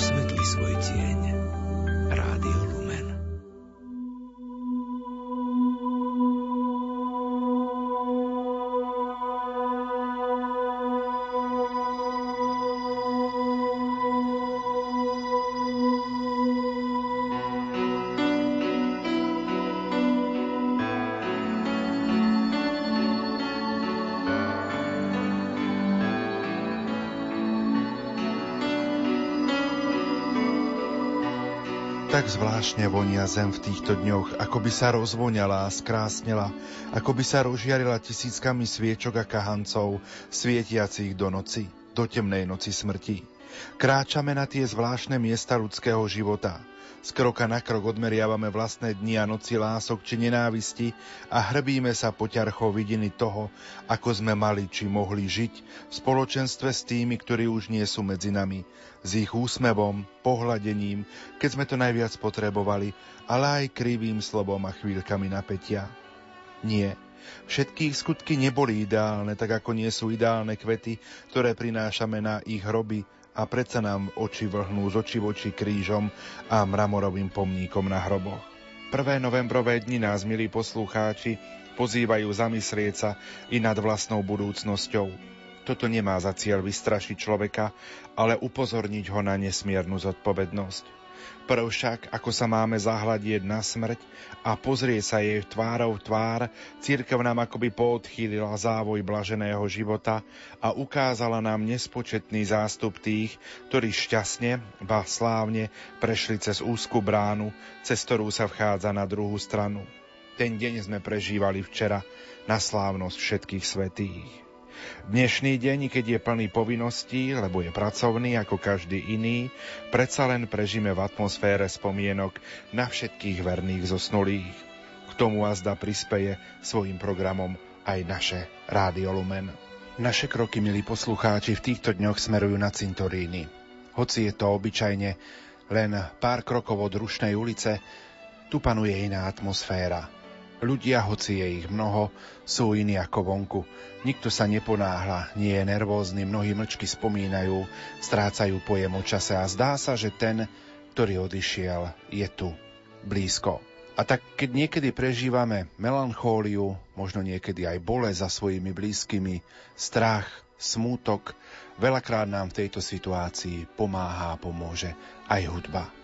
светлі свой тень. Tak zvláštne vonia zem v týchto dňoch, ako by sa rozvoňala a skrásnela, ako by sa rozžiarila tisíckami sviečok a kahancov, svietiacich do noci, do temnej noci smrti. Kráčame na tie zvláštne miesta ľudského života. Z kroka na krok odmeriavame vlastné dni a noci lások či nenávisti a hrbíme sa po ťarchou vidiny toho, ako sme mali či mohli žiť v spoločenstve s tými, ktorí už nie sú medzi nami, s ich úsmevom, pohľadením, keď sme to najviac potrebovali, ale aj krivým slobom a chvíľkami napätia. Nie, všetky ich skutky neboli ideálne, tak ako nie sú ideálne kvety, ktoré prinášame na ich hroby, a predsa nám oči vrhnú z oči v oči krížom a mramorovým pomníkom na hroboch. Prvé novembrové dni nás, milí poslucháči, pozývajú zamyslieť sa i nad vlastnou budúcnosťou. Toto nemá za cieľ vystrašiť človeka, ale upozorniť ho na nesmiernu zodpovednosť. Prv však, ako sa máme zahľadieť na smrť a pozrieť sa jej tvárov tvár, církev nám akoby poodchýlila závoj blaženého života a ukázala nám nespočetný zástup tých, ktorí šťastne, ba slávne prešli cez úzku bránu, cez ktorú sa vchádza na druhú stranu. Ten deň sme prežívali včera na slávnosť všetkých svetých. Dnešný deň, keď je plný povinností, lebo je pracovný ako každý iný, predsa len prežíme v atmosfére spomienok na všetkých verných zosnulých. K tomu azda prispeje svojim programom aj naše Rádio Lumen. Naše kroky, milí poslucháči, v týchto dňoch smerujú na cintoríny. Hoci je to obyčajne len pár krokov od Rušnej ulice, tu panuje iná atmosféra – Ľudia, hoci je ich mnoho, sú iní ako vonku. Nikto sa neponáhla, nie je nervózny, mnohí mlčky spomínajú, strácajú pojem o čase a zdá sa, že ten, ktorý odišiel, je tu, blízko. A tak keď niekedy prežívame melanchóliu, možno niekedy aj bole za svojimi blízkymi, strach, smútok, veľakrát nám v tejto situácii pomáha a pomôže aj hudba.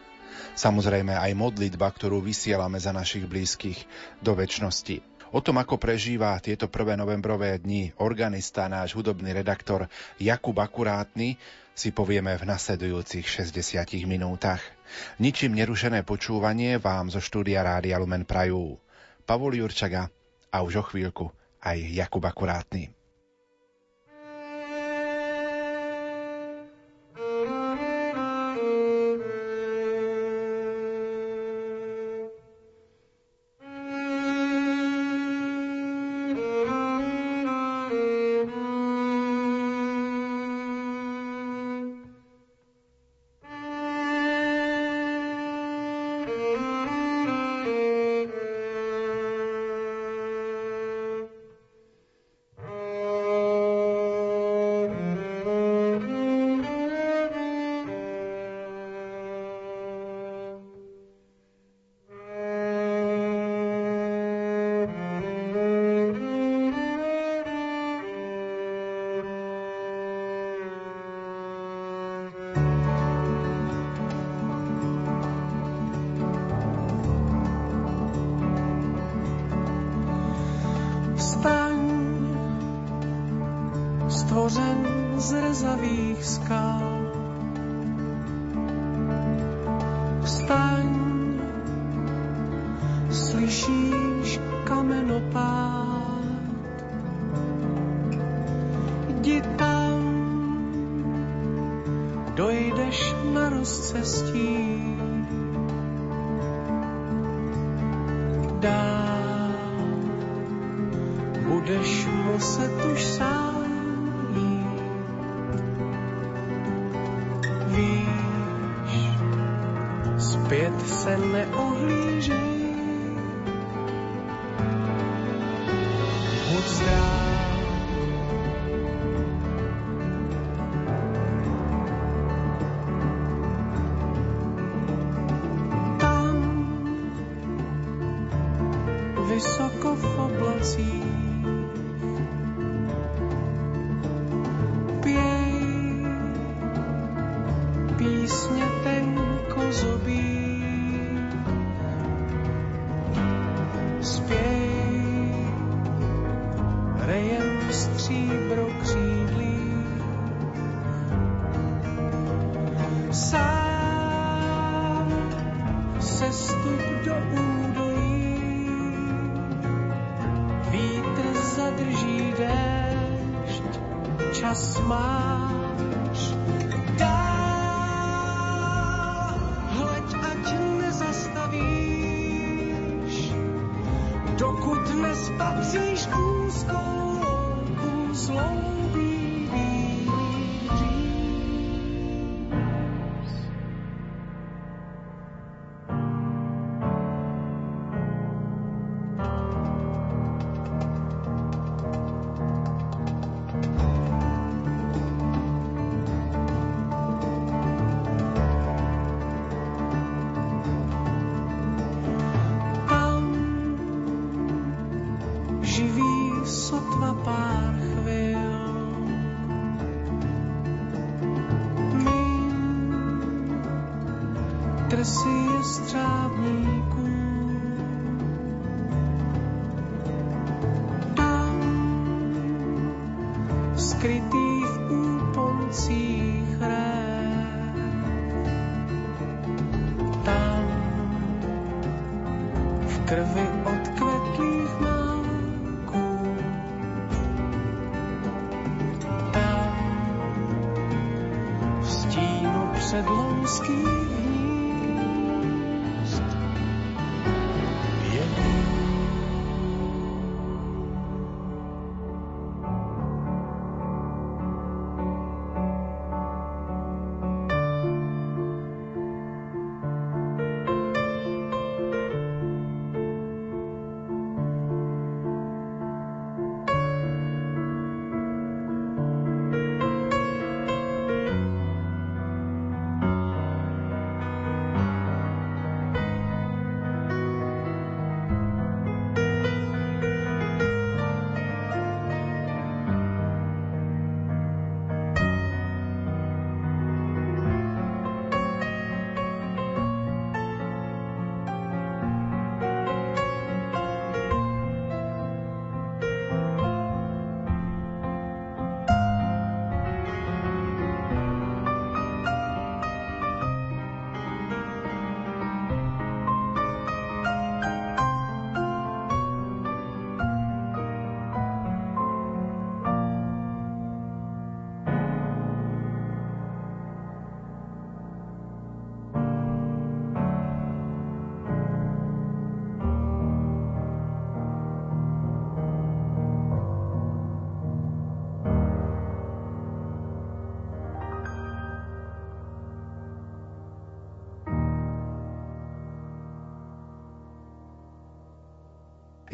Samozrejme aj modlitba, ktorú vysielame za našich blízkych do väčšnosti. O tom, ako prežíva tieto prvé novembrové dni organista, náš hudobný redaktor Jakub Akurátny, si povieme v nasledujúcich 60 minútach. Ničím nerušené počúvanie vám zo štúdia Rádia Lumen prajú Pavol Jurčaga a už o chvíľku aj Jakub Akurátny. Drží déšť, čas máš,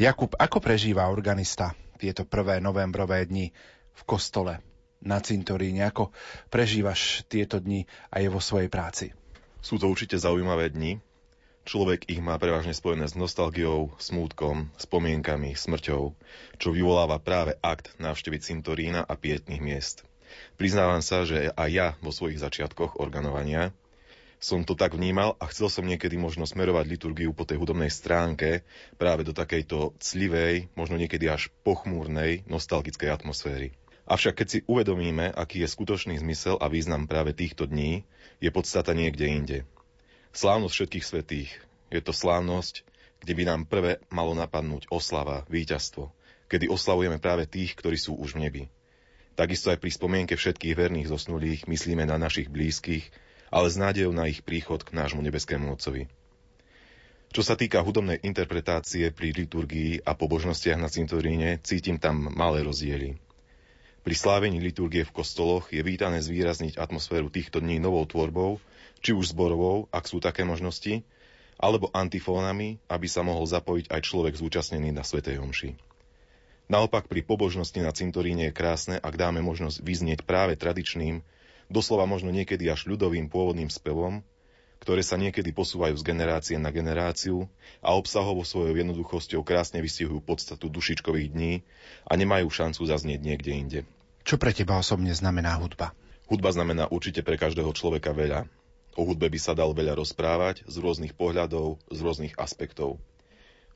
Jakub, ako prežíva organista tieto prvé novembrové dni v kostole na cintoríne? Ako prežívaš tieto dni aj vo svojej práci? Sú to určite zaujímavé dni. Človek ich má prevažne spojené s nostalgiou, smútkom, spomienkami, smrťou, čo vyvoláva práve akt návštevy cintorína a pietných miest. Priznávam sa, že aj ja vo svojich začiatkoch organovania som to tak vnímal a chcel som niekedy možno smerovať liturgiu po tej hudobnej stránke práve do takejto clivej, možno niekedy až pochmúrnej, nostalgickej atmosféry. Avšak keď si uvedomíme, aký je skutočný zmysel a význam práve týchto dní, je podstata niekde inde. Slávnosť všetkých svetých. Je to slávnosť, kde by nám prvé malo napadnúť oslava, víťazstvo, kedy oslavujeme práve tých, ktorí sú už v nebi. Takisto aj pri spomienke všetkých verných zosnulých myslíme na našich blízkych, ale s nádejou na ich príchod k nášmu nebeskému Otcovi. Čo sa týka hudobnej interpretácie pri liturgii a pobožnostiach na cintoríne, cítim tam malé rozdiely. Pri slávení liturgie v kostoloch je vítané zvýrazniť atmosféru týchto dní novou tvorbou, či už zborovou, ak sú také možnosti, alebo antifónami, aby sa mohol zapojiť aj človek zúčastnený na Svetej Homši. Naopak pri pobožnosti na cintoríne je krásne, ak dáme možnosť vyznieť práve tradičným, doslova možno niekedy až ľudovým pôvodným spevom, ktoré sa niekedy posúvajú z generácie na generáciu a obsahovo svojou jednoduchosťou krásne vystihujú podstatu dušičkových dní a nemajú šancu zaznieť niekde inde. Čo pre teba osobne znamená hudba? Hudba znamená určite pre každého človeka veľa. O hudbe by sa dal veľa rozprávať z rôznych pohľadov, z rôznych aspektov.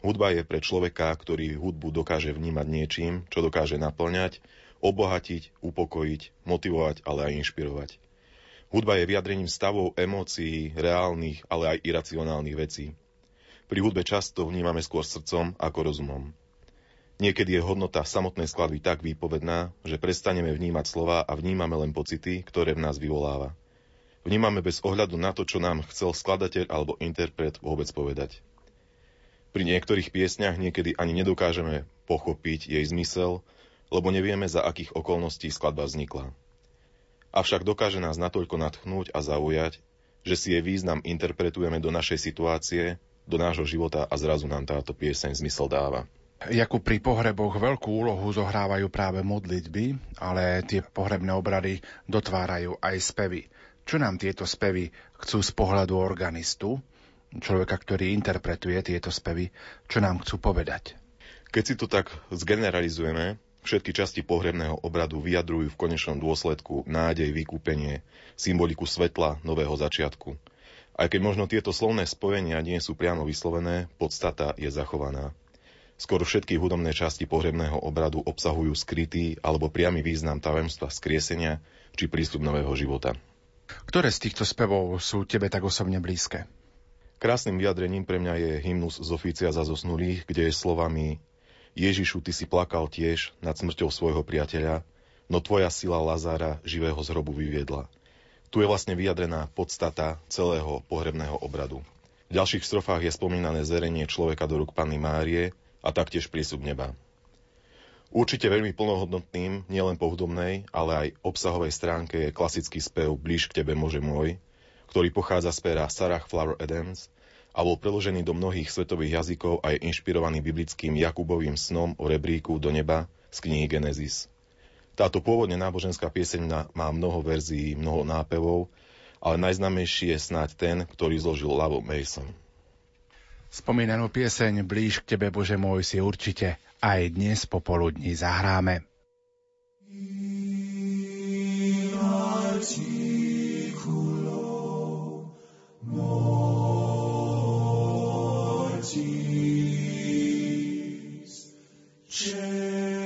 Hudba je pre človeka, ktorý hudbu dokáže vnímať niečím, čo dokáže naplňať, obohatiť, upokojiť, motivovať, ale aj inšpirovať. Hudba je vyjadrením stavov, emócií, reálnych, ale aj iracionálnych vecí. Pri hudbe často vnímame skôr srdcom ako rozumom. Niekedy je hodnota samotnej skladby tak výpovedná, že prestaneme vnímať slova a vnímame len pocity, ktoré v nás vyvoláva. Vnímame bez ohľadu na to, čo nám chcel skladateľ alebo interpret vôbec povedať. Pri niektorých piesňach niekedy ani nedokážeme pochopiť jej zmysel, lebo nevieme, za akých okolností skladba vznikla avšak dokáže nás natoľko natchnúť a zaujať, že si jej význam interpretujeme do našej situácie, do nášho života a zrazu nám táto pieseň zmysel dáva. Jakub pri pohreboch veľkú úlohu zohrávajú práve modlitby, ale tie pohrebné obrady dotvárajú aj spevy. Čo nám tieto spevy chcú z pohľadu organistu, človeka, ktorý interpretuje tieto spevy, čo nám chcú povedať? Keď si to tak zgeneralizujeme, Všetky časti pohrebného obradu vyjadrujú v konečnom dôsledku nádej, vykúpenie, symboliku svetla, nového začiatku. Aj keď možno tieto slovné spojenia nie sú priamo vyslovené, podstata je zachovaná. Skoro všetky hudobné časti pohrebného obradu obsahujú skrytý alebo priamy význam tajemstva skriesenia či prístup nového života. Ktoré z týchto spevov sú tebe tak osobne blízke? Krásnym vyjadrením pre mňa je hymnus z oficia za zosnulých, kde je slovami Ježišu, ty si plakal tiež nad smrťou svojho priateľa, no tvoja sila Lazára živého z hrobu vyviedla. Tu je vlastne vyjadrená podstata celého pohrebného obradu. V ďalších strofách je spomínané zverenie človeka do rúk Panny Márie a taktiež prísub neba. Určite veľmi plnohodnotným, nielen po hudobnej, ale aj obsahovej stránke je klasický spev Blíž k tebe, môže môj, ktorý pochádza z pera Sarah Flower Adams a bol preložený do mnohých svetových jazykov a je inšpirovaný biblickým Jakubovým snom o rebríku do neba z knihy Genesis. Táto pôvodne náboženská pieseň má mnoho verzií, mnoho nápevov, ale najznamejší je snáď ten, ktorý zložil Lavo Mason. Spomínanú pieseň Blíž k tebe, Bože môj, si určite aj dnes popoludní zahráme. Articulo, more. change.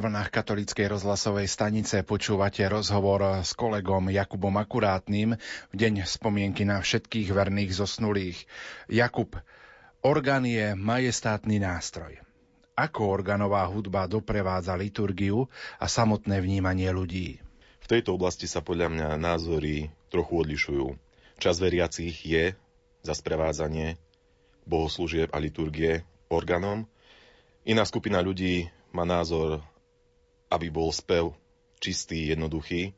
Na vlnách katolíckej rozhlasovej stanice počúvate rozhovor s kolegom Jakubom Akurátnym v deň spomienky na všetkých verných zosnulých. Jakub, orgán je majestátny nástroj. Ako organová hudba doprevádza liturgiu a samotné vnímanie ľudí? V tejto oblasti sa podľa mňa názory trochu odlišujú. Čas veriacich je za sprevádzanie bohoslúžieb a liturgie orgánom. Iná skupina ľudí má názor aby bol spev čistý, jednoduchý,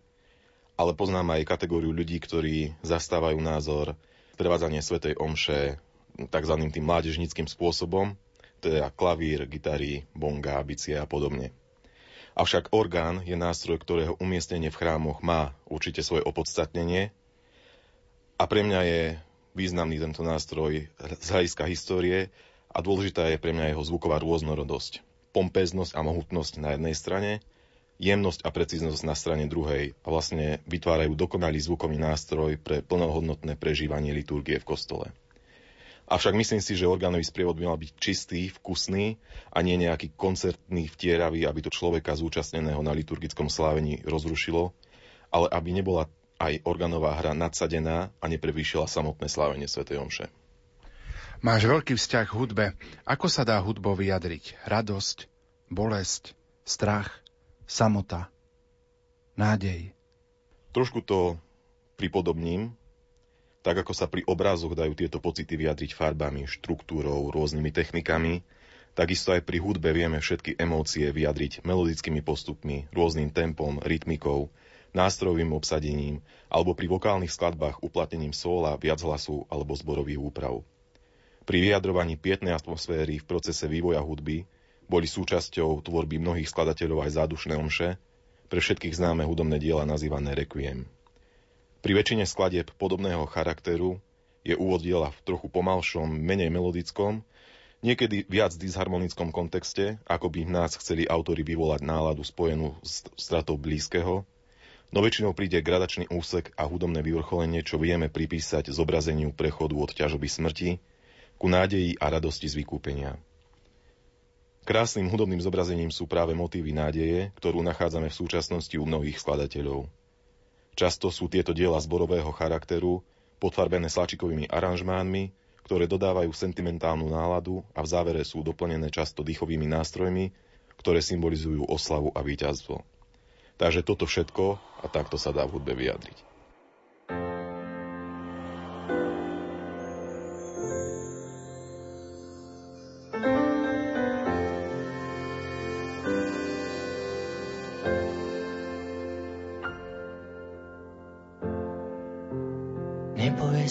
ale poznám aj kategóriu ľudí, ktorí zastávajú názor prevádzanie Svetej Omše tzv. tým mládežnickým spôsobom, teda klavír, gitary, bonga, bicie a podobne. Avšak orgán je nástroj, ktorého umiestnenie v chrámoch má určite svoje opodstatnenie a pre mňa je významný tento nástroj z hľadiska histórie a dôležitá je pre mňa jeho zvuková rôznorodosť pompeznosť a mohutnosť na jednej strane, jemnosť a precíznosť na strane druhej a vlastne vytvárajú dokonalý zvukový nástroj pre plnohodnotné prežívanie liturgie v kostole. Avšak myslím si, že orgánový sprievod by mal byť čistý, vkusný a nie nejaký koncertný, vtieravý, aby to človeka zúčastneného na liturgickom slávení rozrušilo, ale aby nebola aj organová hra nadsadená a neprevýšila samotné slávenie Sv. Omše. Máš veľký vzťah k hudbe. Ako sa dá hudbou vyjadriť? Radosť, bolesť, strach, samota, nádej. Trošku to pripodobním, tak ako sa pri obrázoch dajú tieto pocity vyjadriť farbami, štruktúrou, rôznymi technikami, takisto aj pri hudbe vieme všetky emócie vyjadriť melodickými postupmi, rôznym tempom, rytmikou, nástrojovým obsadením alebo pri vokálnych skladbách uplatnením sóla, viachlasu alebo zborových úprav. Pri vyjadrovaní pietnej atmosféry v procese vývoja hudby boli súčasťou tvorby mnohých skladateľov aj zádušné omše, pre všetkých známe hudobné diela nazývané requiem. Pri väčšine skladieb podobného charakteru je úvod diela v trochu pomalšom, menej melodickom, niekedy viac disharmonickom kontexte, ako by v nás chceli autory vyvolať náladu spojenú s stratou blízkeho, no väčšinou príde gradačný úsek a hudobné vyvrcholenie, čo vieme pripísať zobrazeniu prechodu od ťažoby smrti ku nádeji a radosti z vykúpenia. Krásnym hudobným zobrazením sú práve motívy nádeje, ktorú nachádzame v súčasnosti u mnohých skladateľov. Často sú tieto diela zborového charakteru, potvarbené slačikovými aranžmánmi, ktoré dodávajú sentimentálnu náladu a v závere sú doplnené často dýchovými nástrojmi, ktoré symbolizujú oslavu a víťazstvo. Takže toto všetko a takto sa dá v hudbe vyjadriť.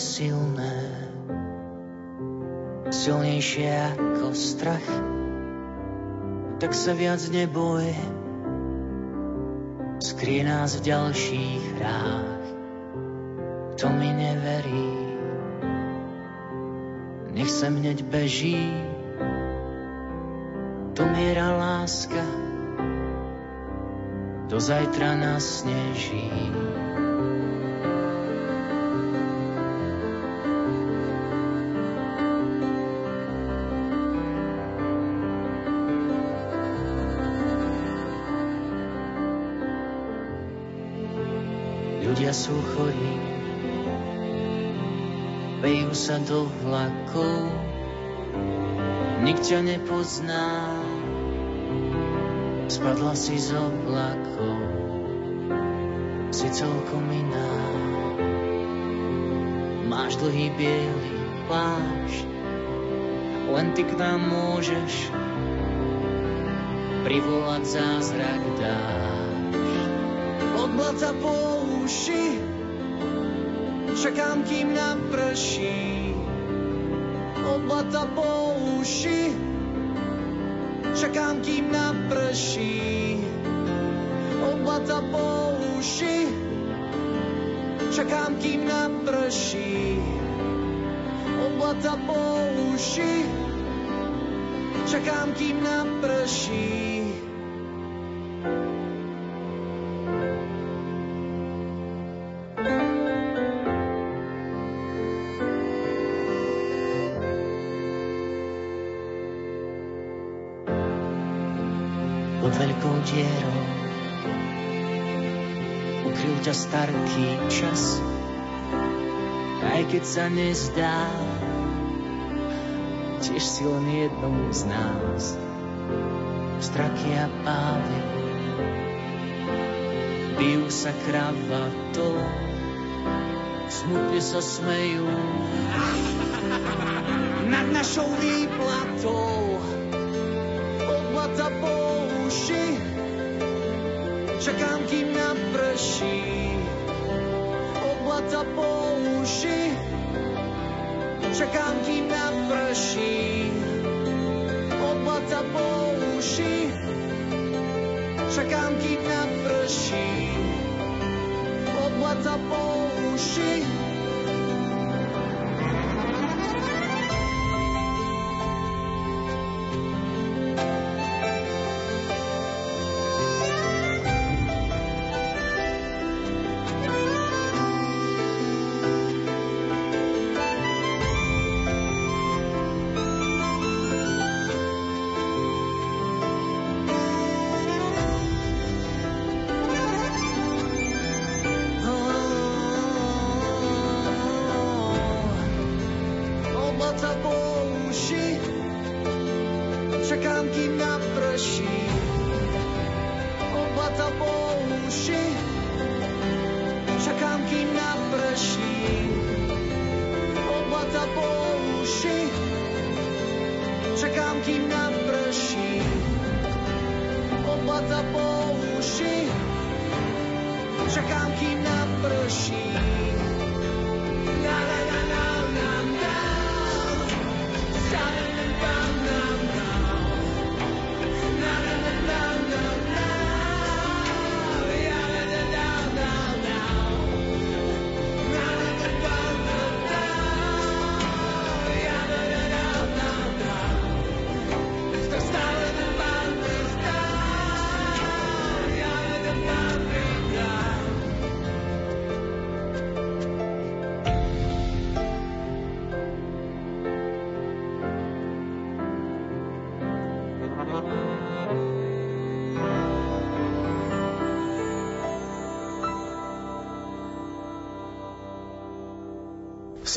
Silné, silnejšie ako strach, tak sa viac neboj, skrie nás v ďalších hrách. Kto mi neverí, nech sa hneď beží, tu miera láska, do zajtra nás sneží. Sa do vlakov, nik ťa nepozná, spadla si z oblakov, si celkom iná. Máš dlhý biely plášť, len ty k nám môžeš privolať zázrak dáš. Od blata po uši, čakám, kým nám prší. Od blata po uši, čakám, kým nám prší. Od blata po uši, čakám, kým nám prší. Od blata po uši, čakám, kým nám veľkou dierou. Ukryl ťa starký čas, aj keď sa nezdá, tiež si len jednou z nás. Straky a pávy, bijú sa kravatou, smutne sa smejú nad našou výplatou. Oblata po uši, čakám, kým naprší. Oblata po uši, čakám, kým naprší. Oblata po uši, čakám, kým naprší. Oblata po uši,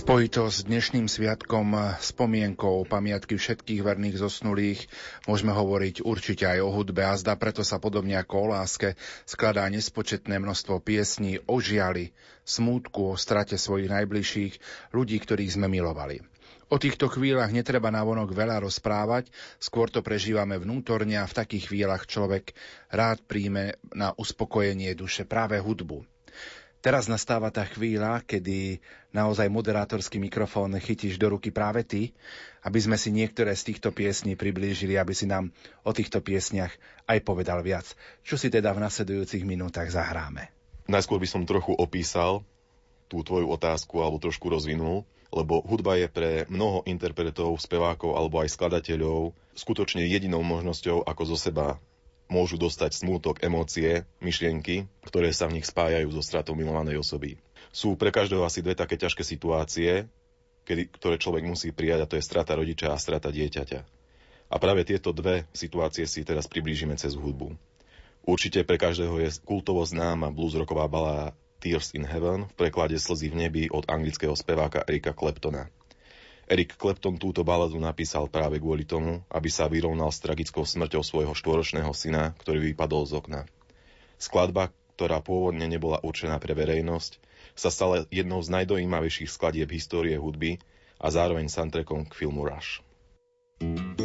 Spojitosť s dnešným sviatkom spomienkou pamiatky všetkých verných zosnulých môžeme hovoriť určite aj o hudbe a zda preto sa podobne ako o láske skladá nespočetné množstvo piesní o žiali, smútku, o strate svojich najbližších, ľudí, ktorých sme milovali. O týchto chvíľach netreba navonok veľa rozprávať, skôr to prežívame vnútorne a v takých chvíľach človek rád príjme na uspokojenie duše práve hudbu. Teraz nastáva tá chvíľa, kedy naozaj moderátorský mikrofón chytíš do ruky práve ty, aby sme si niektoré z týchto piesní priblížili, aby si nám o týchto piesniach aj povedal viac. Čo si teda v nasledujúcich minútach zahráme? Najskôr by som trochu opísal tú tvoju otázku alebo trošku rozvinul, lebo hudba je pre mnoho interpretov, spevákov alebo aj skladateľov skutočne jedinou možnosťou, ako zo seba môžu dostať smútok, emócie, myšlienky, ktoré sa v nich spájajú so stratou milovanej osoby. Sú pre každého asi dve také ťažké situácie, kedy, ktoré človek musí prijať, a to je strata rodiča a strata dieťaťa. A práve tieto dve situácie si teraz priblížime cez hudbu. Určite pre každého je kultovo známa bluesrocková balá Tears in Heaven v preklade Slzy v nebi od anglického speváka Erika Kleptona. Eric Clapton túto baladu napísal práve kvôli tomu, aby sa vyrovnal s tragickou smrťou svojho štvoročného syna, ktorý vypadol z okna. Skladba, ktorá pôvodne nebola určená pre verejnosť, sa stala jednou z najdojímavejších skladieb histórie hudby a zároveň soundtrackom k filmu Rush. thank you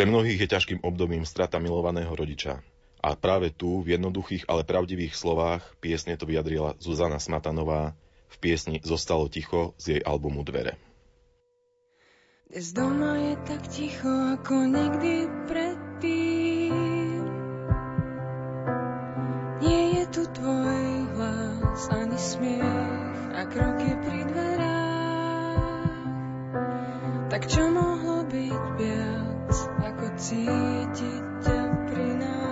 Pre mnohých je ťažkým obdobím strata milovaného rodiča. A práve tu, v jednoduchých, ale pravdivých slovách, piesne to vyjadrila Zuzana Smatanová v piesni Zostalo ticho z jej albumu Dvere. Dnes doma je tak ticho, ako nikdy predtým. Nie je tu tvoj hlas, ani smiech a kroky pri dverách. Tak čo mohlo byť viac? ako cítiť ťa pri nás.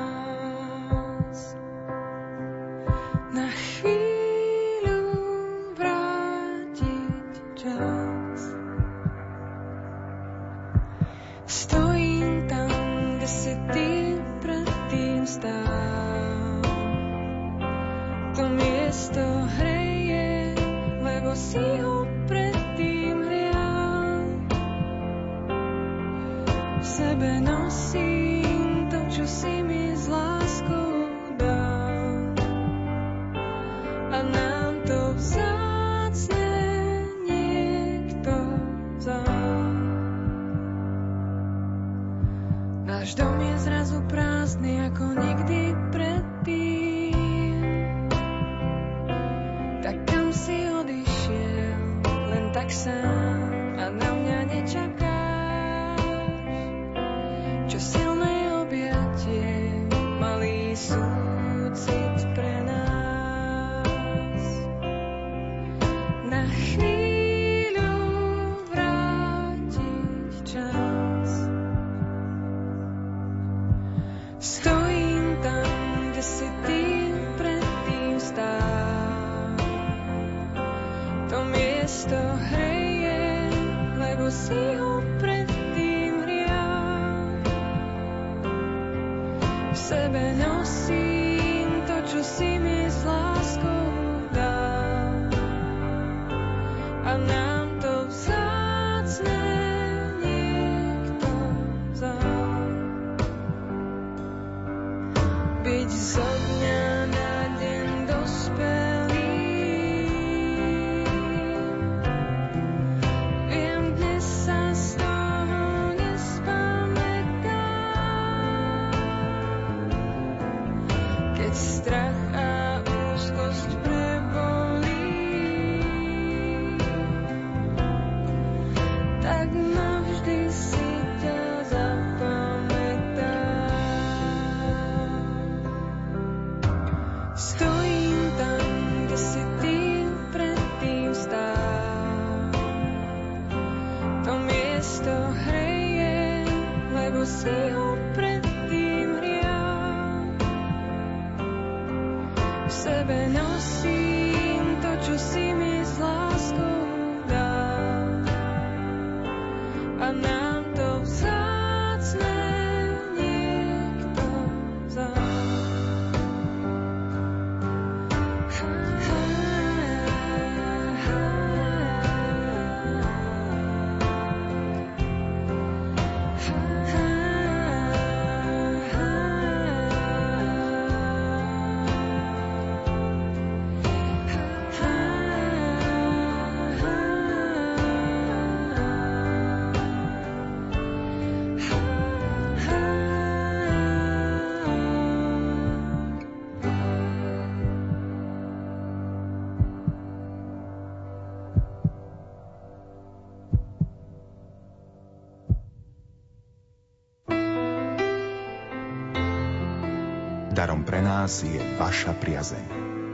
nás je vaša priazeň.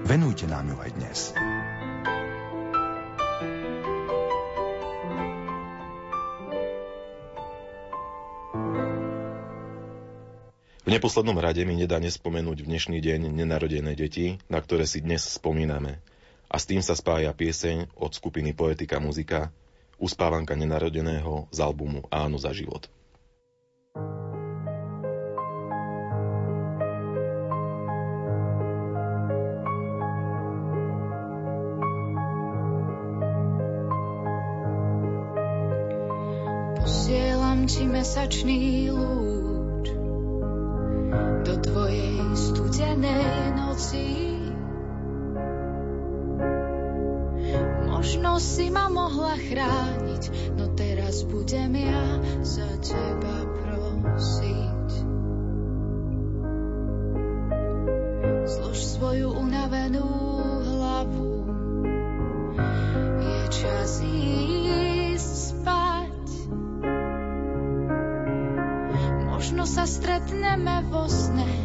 Venujte nám ju aj dnes. V neposlednom rade mi nedá nespomenúť v dnešný deň nenarodené deti, na ktoré si dnes spomíname. A s tým sa spája pieseň od skupiny Poetika muzika Uspávanka nenarodeného z albumu Áno za život. mesačný lúč do tvojej studenej noci. Možno si ma mohla chrániť, no teraz budem ja za teba prosiť. Zlož svoju unavenú hlavu, je čas ísť. usneme vo sne.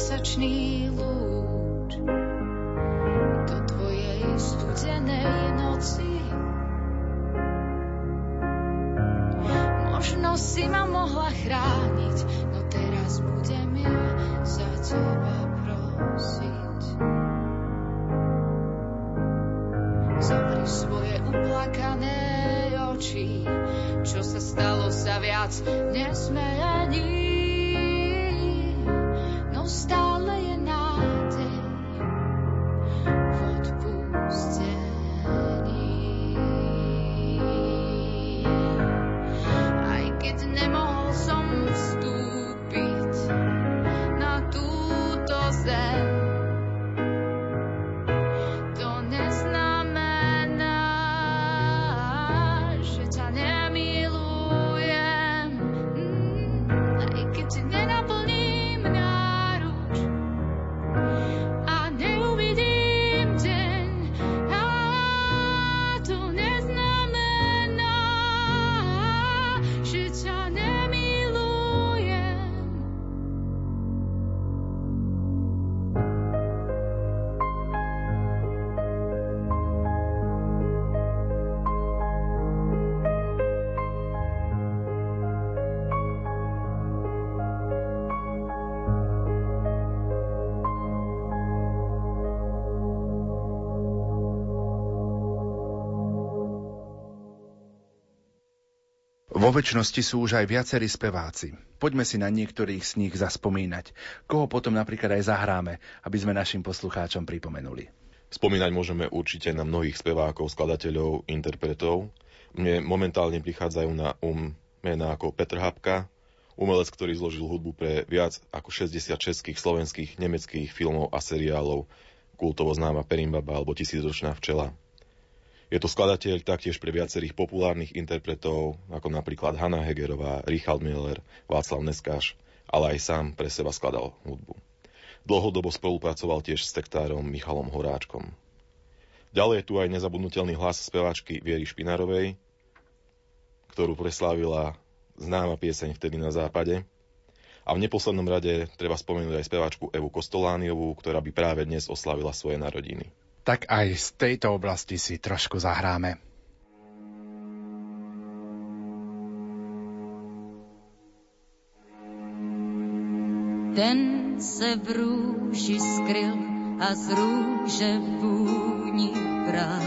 Such lúk. Vo väčšnosti sú už aj viacerí speváci. Poďme si na niektorých z nich zaspomínať. Koho potom napríklad aj zahráme, aby sme našim poslucháčom pripomenuli. Spomínať môžeme určite na mnohých spevákov, skladateľov, interpretov. Mne momentálne prichádzajú na um mená ako Petr Hapka, umelec, ktorý zložil hudbu pre viac ako 60 českých, slovenských, nemeckých filmov a seriálov, kultovo známa Perimbaba alebo Tisícročná včela. Je to skladateľ taktiež pre viacerých populárnych interpretov, ako napríklad Hanna Hegerová, Richard Miller, Václav Neskáš, ale aj sám pre seba skladal hudbu. Dlhodobo spolupracoval tiež s tektárom Michalom Horáčkom. Ďalej je tu aj nezabudnutelný hlas speváčky Viery Špinárovej, ktorú preslávila známa pieseň Vtedy na západe. A v neposlednom rade treba spomenúť aj speváčku Evu Kostolániovú, ktorá by práve dnes oslavila svoje narodiny tak aj z tejto oblasti si trošku zahráme. Ten se v růži skryl a z růže vůni bral.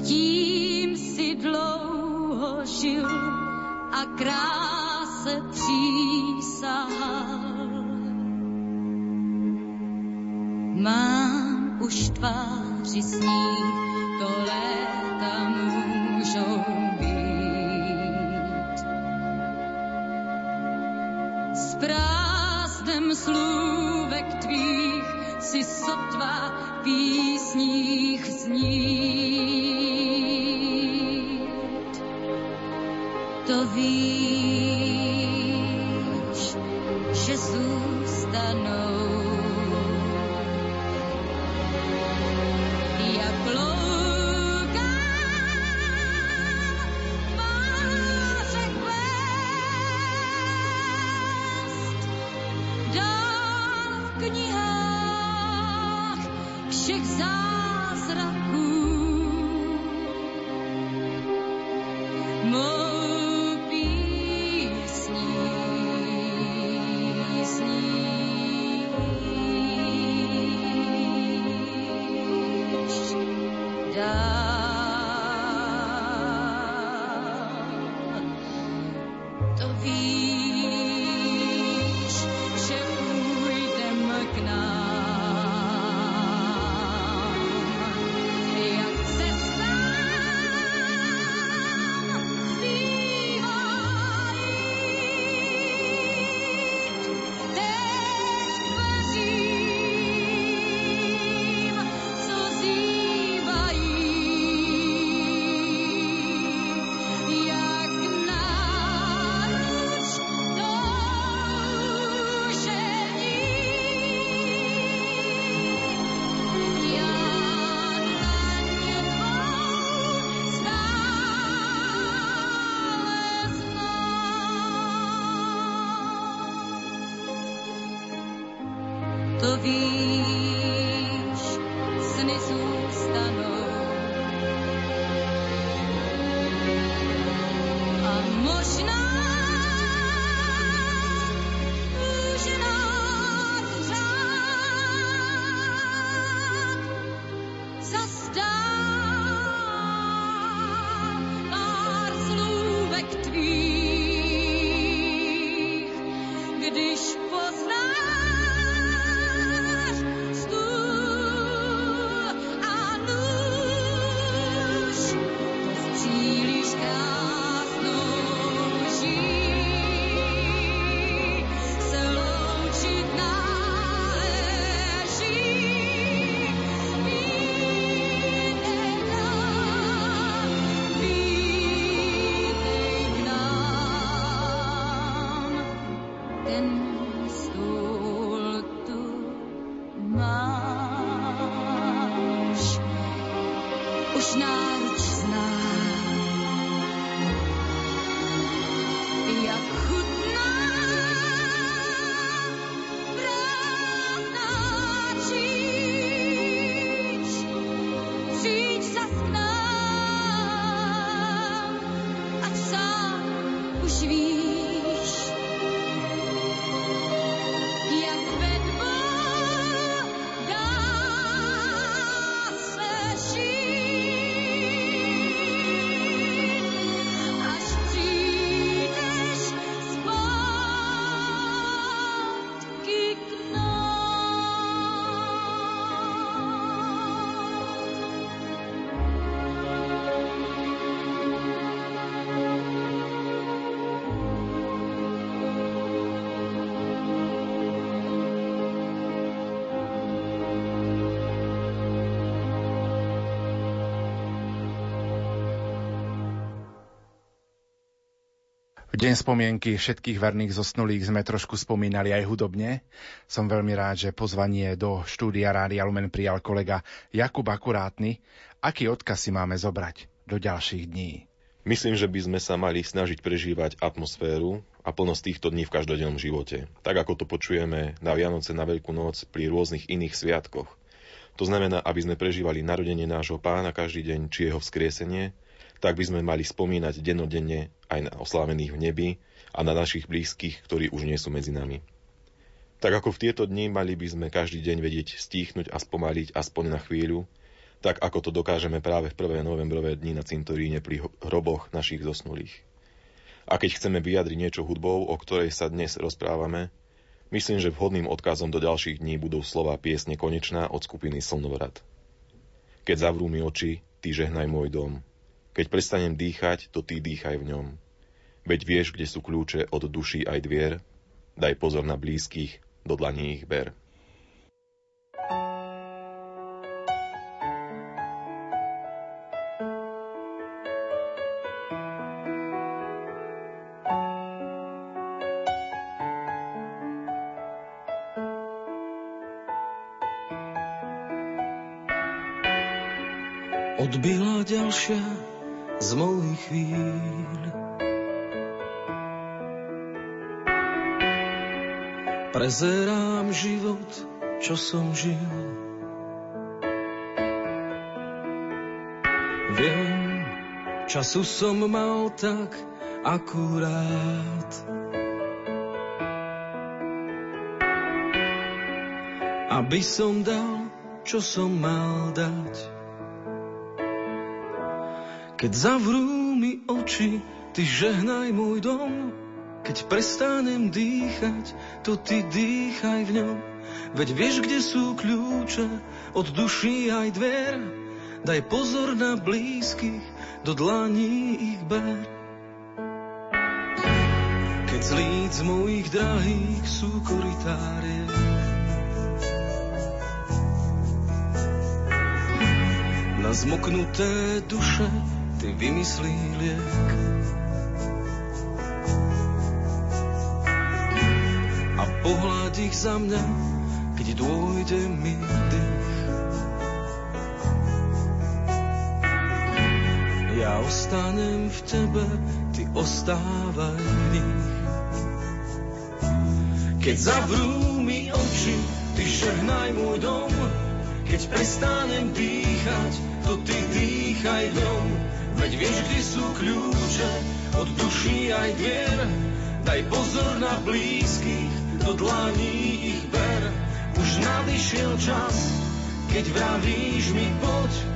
Tím si dlouho žil a kráse přísahal. Mám už tváři sníh, to léta můžou být. S prázdnem slůvek tvých si sotva písních znít. To víš, deň spomienky všetkých verných zosnulých sme trošku spomínali aj hudobne. Som veľmi rád, že pozvanie do štúdia Rádia Lumen prijal kolega Jakub Akurátny. Aký odkaz si máme zobrať do ďalších dní? Myslím, že by sme sa mali snažiť prežívať atmosféru a plnosť týchto dní v každodennom živote. Tak ako to počujeme na Vianoce, na Veľkú noc, pri rôznych iných sviatkoch. To znamená, aby sme prežívali narodenie nášho pána každý deň, či jeho vzkriesenie, tak by sme mali spomínať dennodenne aj na oslávených v nebi a na našich blízkych, ktorí už nie sú medzi nami. Tak ako v tieto dni mali by sme každý deň vedieť stíchnuť a spomaliť aspoň na chvíľu, tak ako to dokážeme práve v prvé novembrové dni na cintoríne pri hroboch našich zosnulých. A keď chceme vyjadriť niečo hudbou, o ktorej sa dnes rozprávame, myslím, že vhodným odkazom do ďalších dní budú slova piesne Konečná od skupiny Slnovrad. Keď zavrú mi oči, ty žehnaj môj dom. Keď prestanem dýchať, to ty dýchaj v ňom. Veď vieš, kde sú kľúče od duší aj dvier, daj pozor na blízkych, do dlaní ich ber. Času som mal tak akurát. Aby som dal, čo som mal dať. Keď zavrú mi oči, ty žehnaj môj dom. Keď prestanem dýchať, to ty dýchaj v ňom. Veď vieš, kde sú kľúče od duší aj dver. Daj pozor na blízkych, do dlaní ich ber. Keď z líc mojich drahých sú koritárie, na zmoknuté duše ty vymyslí liek. A pohľad ich za mňa, keď dôjde mi dých. Ja ostanem v tebe, ty ostávaj v nich. Keď zavrú mi oči, ty žehnaj môj dom, keď prestanem dýchať, to ty dýchaj dom. Veď vieš, kde sú kľúče od duší aj dvier. Daj pozor na blízkych, do dlaní ich ber. Už nadišiel čas, keď vravíš mi poď.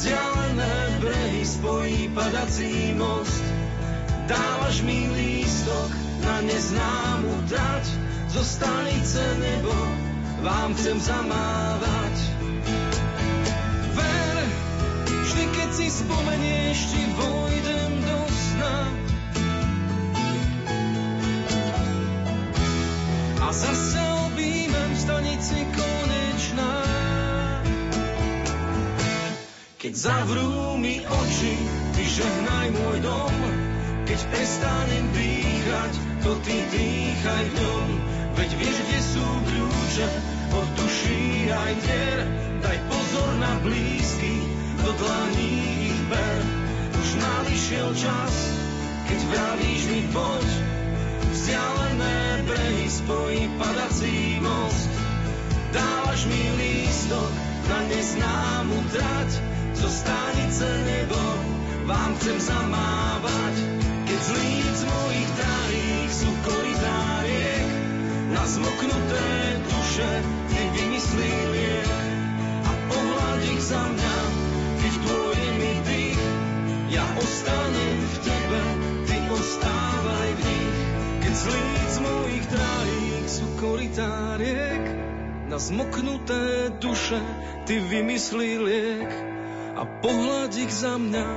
Vzdialené brehy spojí padací most. Dávaš mi lístok na neznámu trať. Zo stanice nebo vám chcem zamávať. si spomenieš, ti vojdem do sna. A zase objímem stanici konečná. Keď zavrú mi oči, ty žehnaj môj dom. Keď prestanem dýchať, to ty dýchaj v ňom. Veď vieš, kde sú kľúče od duší aj dier. Daj pozor na blízky, do dlaní ich ber. Už nadišiel čas, keď vravíš mi poď, vzdialené brehy spojí padací most. Dávaš mi lístok na neznámu trať, zo stanice nebo vám chcem zamávať. Keď z líc mojich drahých sú koridáriek, na zmoknuté duše ty vymyslí liek a pohľad ich za mňa ja ostanem v tebe, ty ostávaj v nich. Keď z líc mojich drahých sú koritáriek, na zmoknuté duše ty vymyslí liek. A pohľad ich za mňa,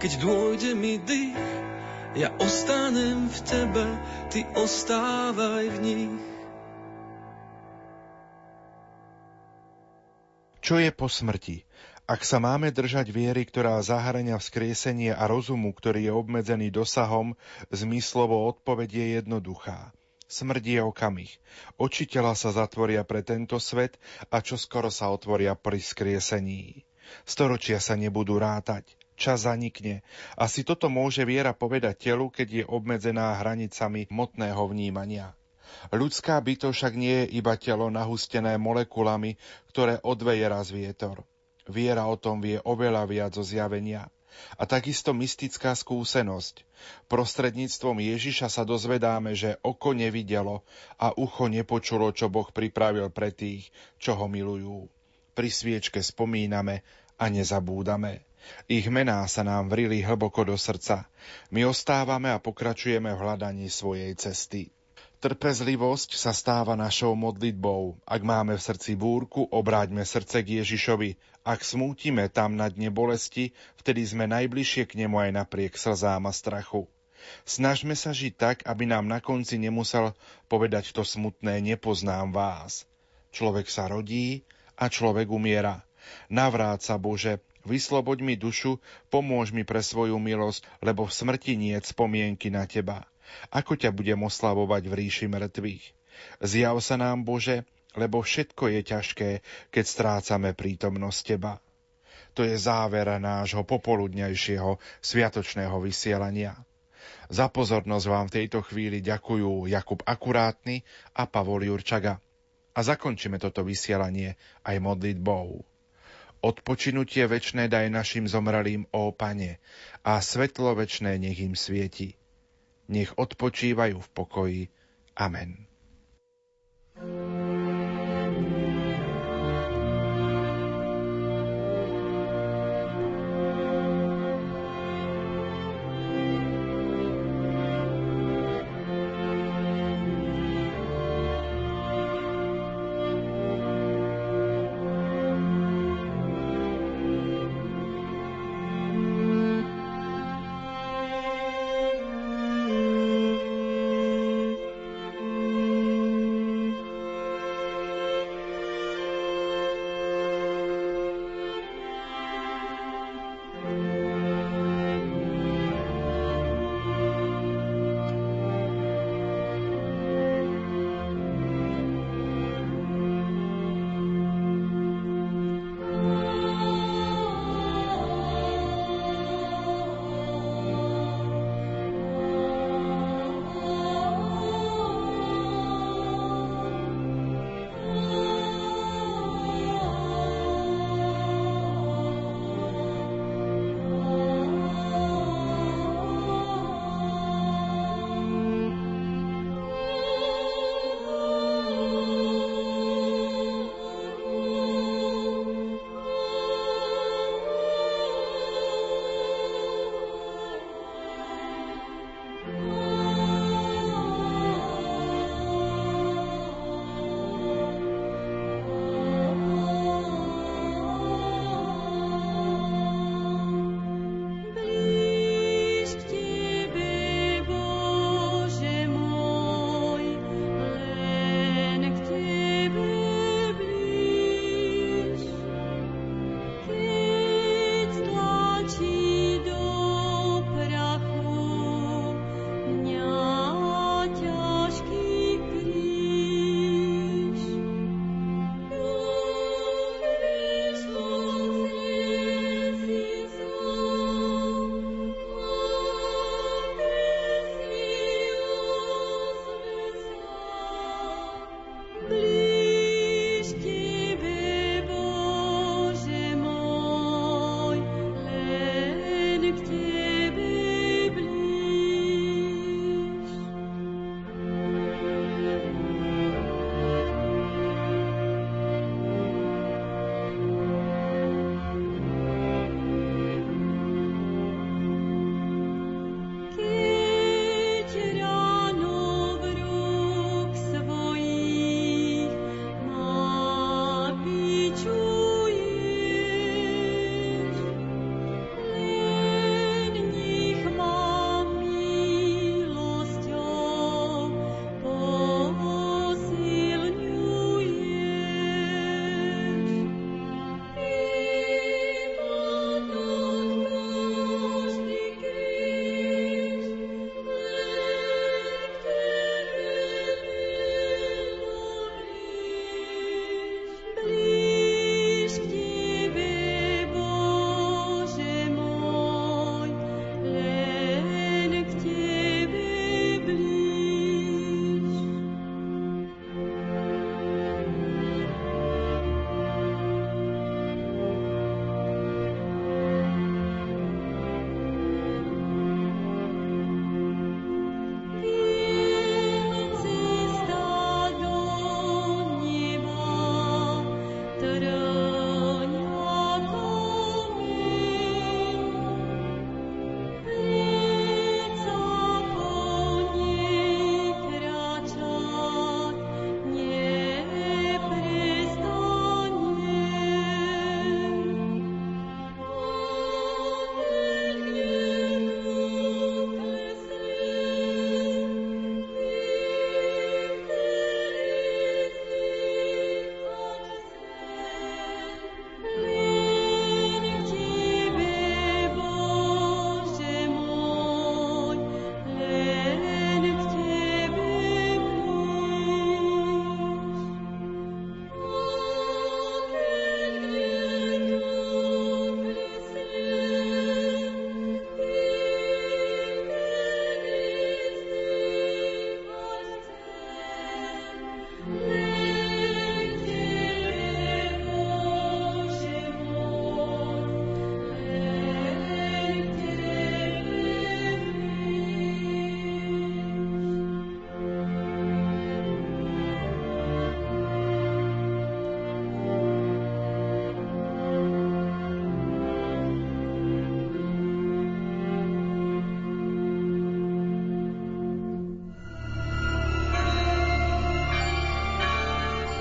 keď dôjde mi dých, ja ostanem v tebe, ty ostávaj v nich. Čo je po smrti? Ak sa máme držať viery, ktorá zahrania vzkriesenie a rozumu, ktorý je obmedzený dosahom, zmyslovo odpoveď je jednoduchá. Smrť je okamih. Oči tela sa zatvoria pre tento svet a čo skoro sa otvoria pri skriesení. Storočia sa nebudú rátať. Čas zanikne. Asi toto môže viera povedať telu, keď je obmedzená hranicami motného vnímania. Ľudská byto však nie je iba telo nahustené molekulami, ktoré odveje raz vietor. Viera o tom vie oveľa viac zo zjavenia. A takisto mystická skúsenosť. Prostredníctvom Ježiša sa dozvedáme, že oko nevidelo a ucho nepočulo, čo Boh pripravil pre tých, čo ho milujú. Pri sviečke spomíname a nezabúdame. Ich mená sa nám vrili hlboko do srdca. My ostávame a pokračujeme v hľadaní svojej cesty. Trpezlivosť sa stáva našou modlitbou. Ak máme v srdci búrku, obráťme srdce k Ježišovi. Ak smútime tam na dne bolesti, vtedy sme najbližšie k nemu aj napriek slzám a strachu. Snažme sa žiť tak, aby nám na konci nemusel povedať to smutné nepoznám vás. Človek sa rodí a človek umiera. Navráť sa, Bože, vysloboď mi dušu, pomôž mi pre svoju milosť, lebo v smrti nie spomienky na Teba. Ako ťa budem oslavovať v ríši mŕtvych? Zjav sa nám, Bože, lebo všetko je ťažké, keď strácame prítomnosť Teba. To je záver nášho popoludňajšieho sviatočného vysielania. Za pozornosť vám v tejto chvíli ďakujú Jakub Akurátny a Pavol Jurčaga. A zakončíme toto vysielanie aj modlitbou. Odpočinutie večné daj našim zomrelým, ó Pane, a svetlo večné nech im svieti nech odpočívajú v pokoji. Amen.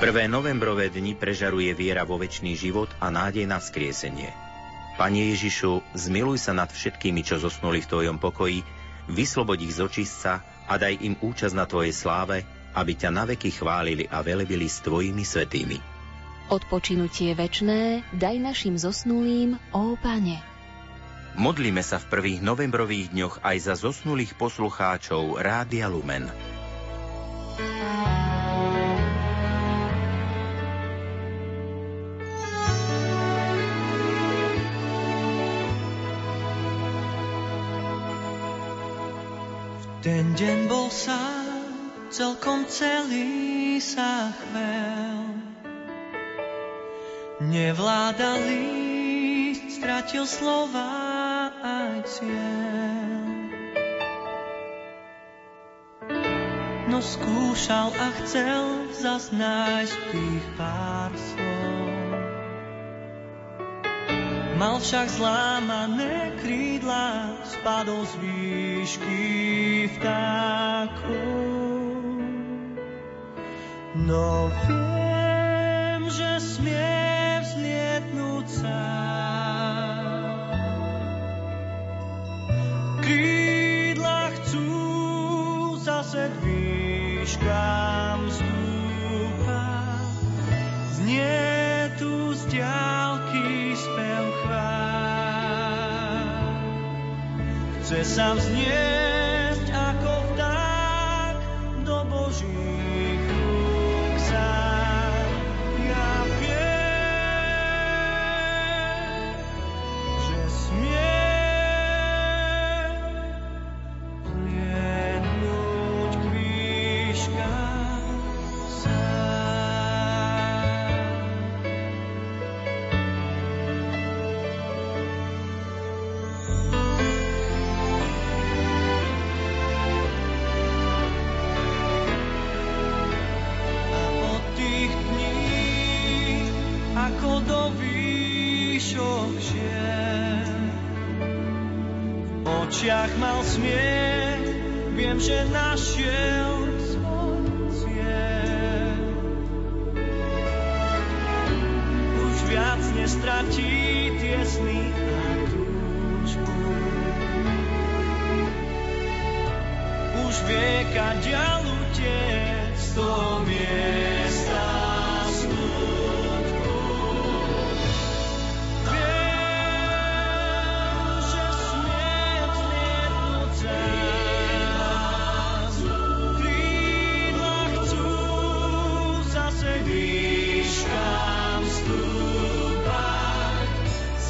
Prvé novembrové dni prežaruje viera vo väčší život a nádej na vzkriesenie. Pane Ježišu, zmiluj sa nad všetkými, čo zosnuli v Tvojom pokoji, vyslobod ich z očistca a daj im účasť na Tvojej sláve, aby ťa naveky chválili a velebili s Tvojimi svetými. Odpočinutie večné daj našim zosnulým, ó Pane. Modlíme sa v prvých novembrových dňoch aj za zosnulých poslucháčov Rádia Lumen. Celý sa chvel. Nevládali, stratil slova aj cieľ. No skúšal a chcel zasnájsť tých pár slov. Mal však zlámané krídla, spadol z výšky vtákov. No viem, že smie vzlietnúť sám. Krídla chcú zase k výškám stúpať. Znie tu z diálky spev chvál. Chce sa vzniesť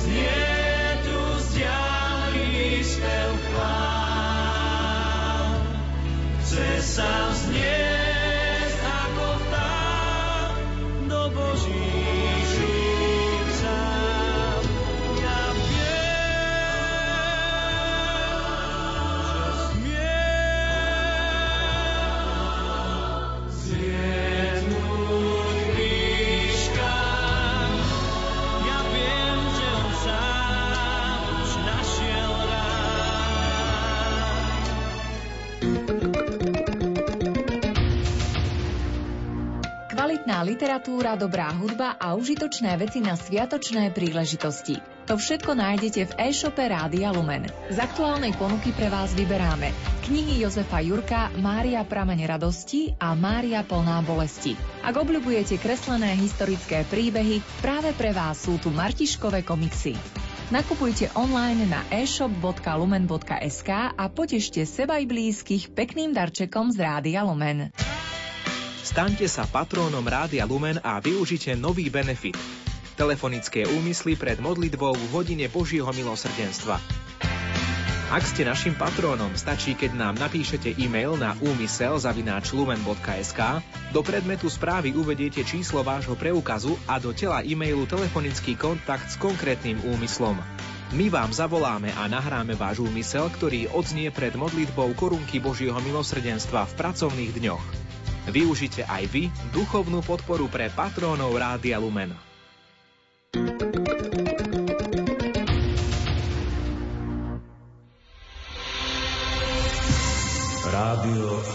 Znie literatúra, dobrá hudba a užitočné veci na sviatočné príležitosti. To všetko nájdete v e-shope Rádia Lumen. Z aktuálnej ponuky pre vás vyberáme knihy Jozefa Jurka Mária pramene radosti a Mária plná bolesti. Ak obľubujete kreslené historické príbehy, práve pre vás sú tu Martiškové komiksy. Nakupujte online na e-shop.lumen.sk a potešte seba i blízkych pekným darčekom z Rádia Lumen. Staňte sa patrónom Rádia Lumen a využite nový benefit. Telefonické úmysly pred modlitbou v hodine Božieho milosrdenstva. Ak ste našim patrónom, stačí, keď nám napíšete e-mail na úmysel.lumen.sk, do predmetu správy uvediete číslo vášho preukazu a do tela e-mailu telefonický kontakt s konkrétnym úmyslom. My vám zavoláme a nahráme váš úmysel, ktorý odznie pred modlitbou korunky Božieho milosrdenstva v pracovných dňoch. Využite aj vy duchovnú podporu pre patrónov Rádia Lumen. Rádio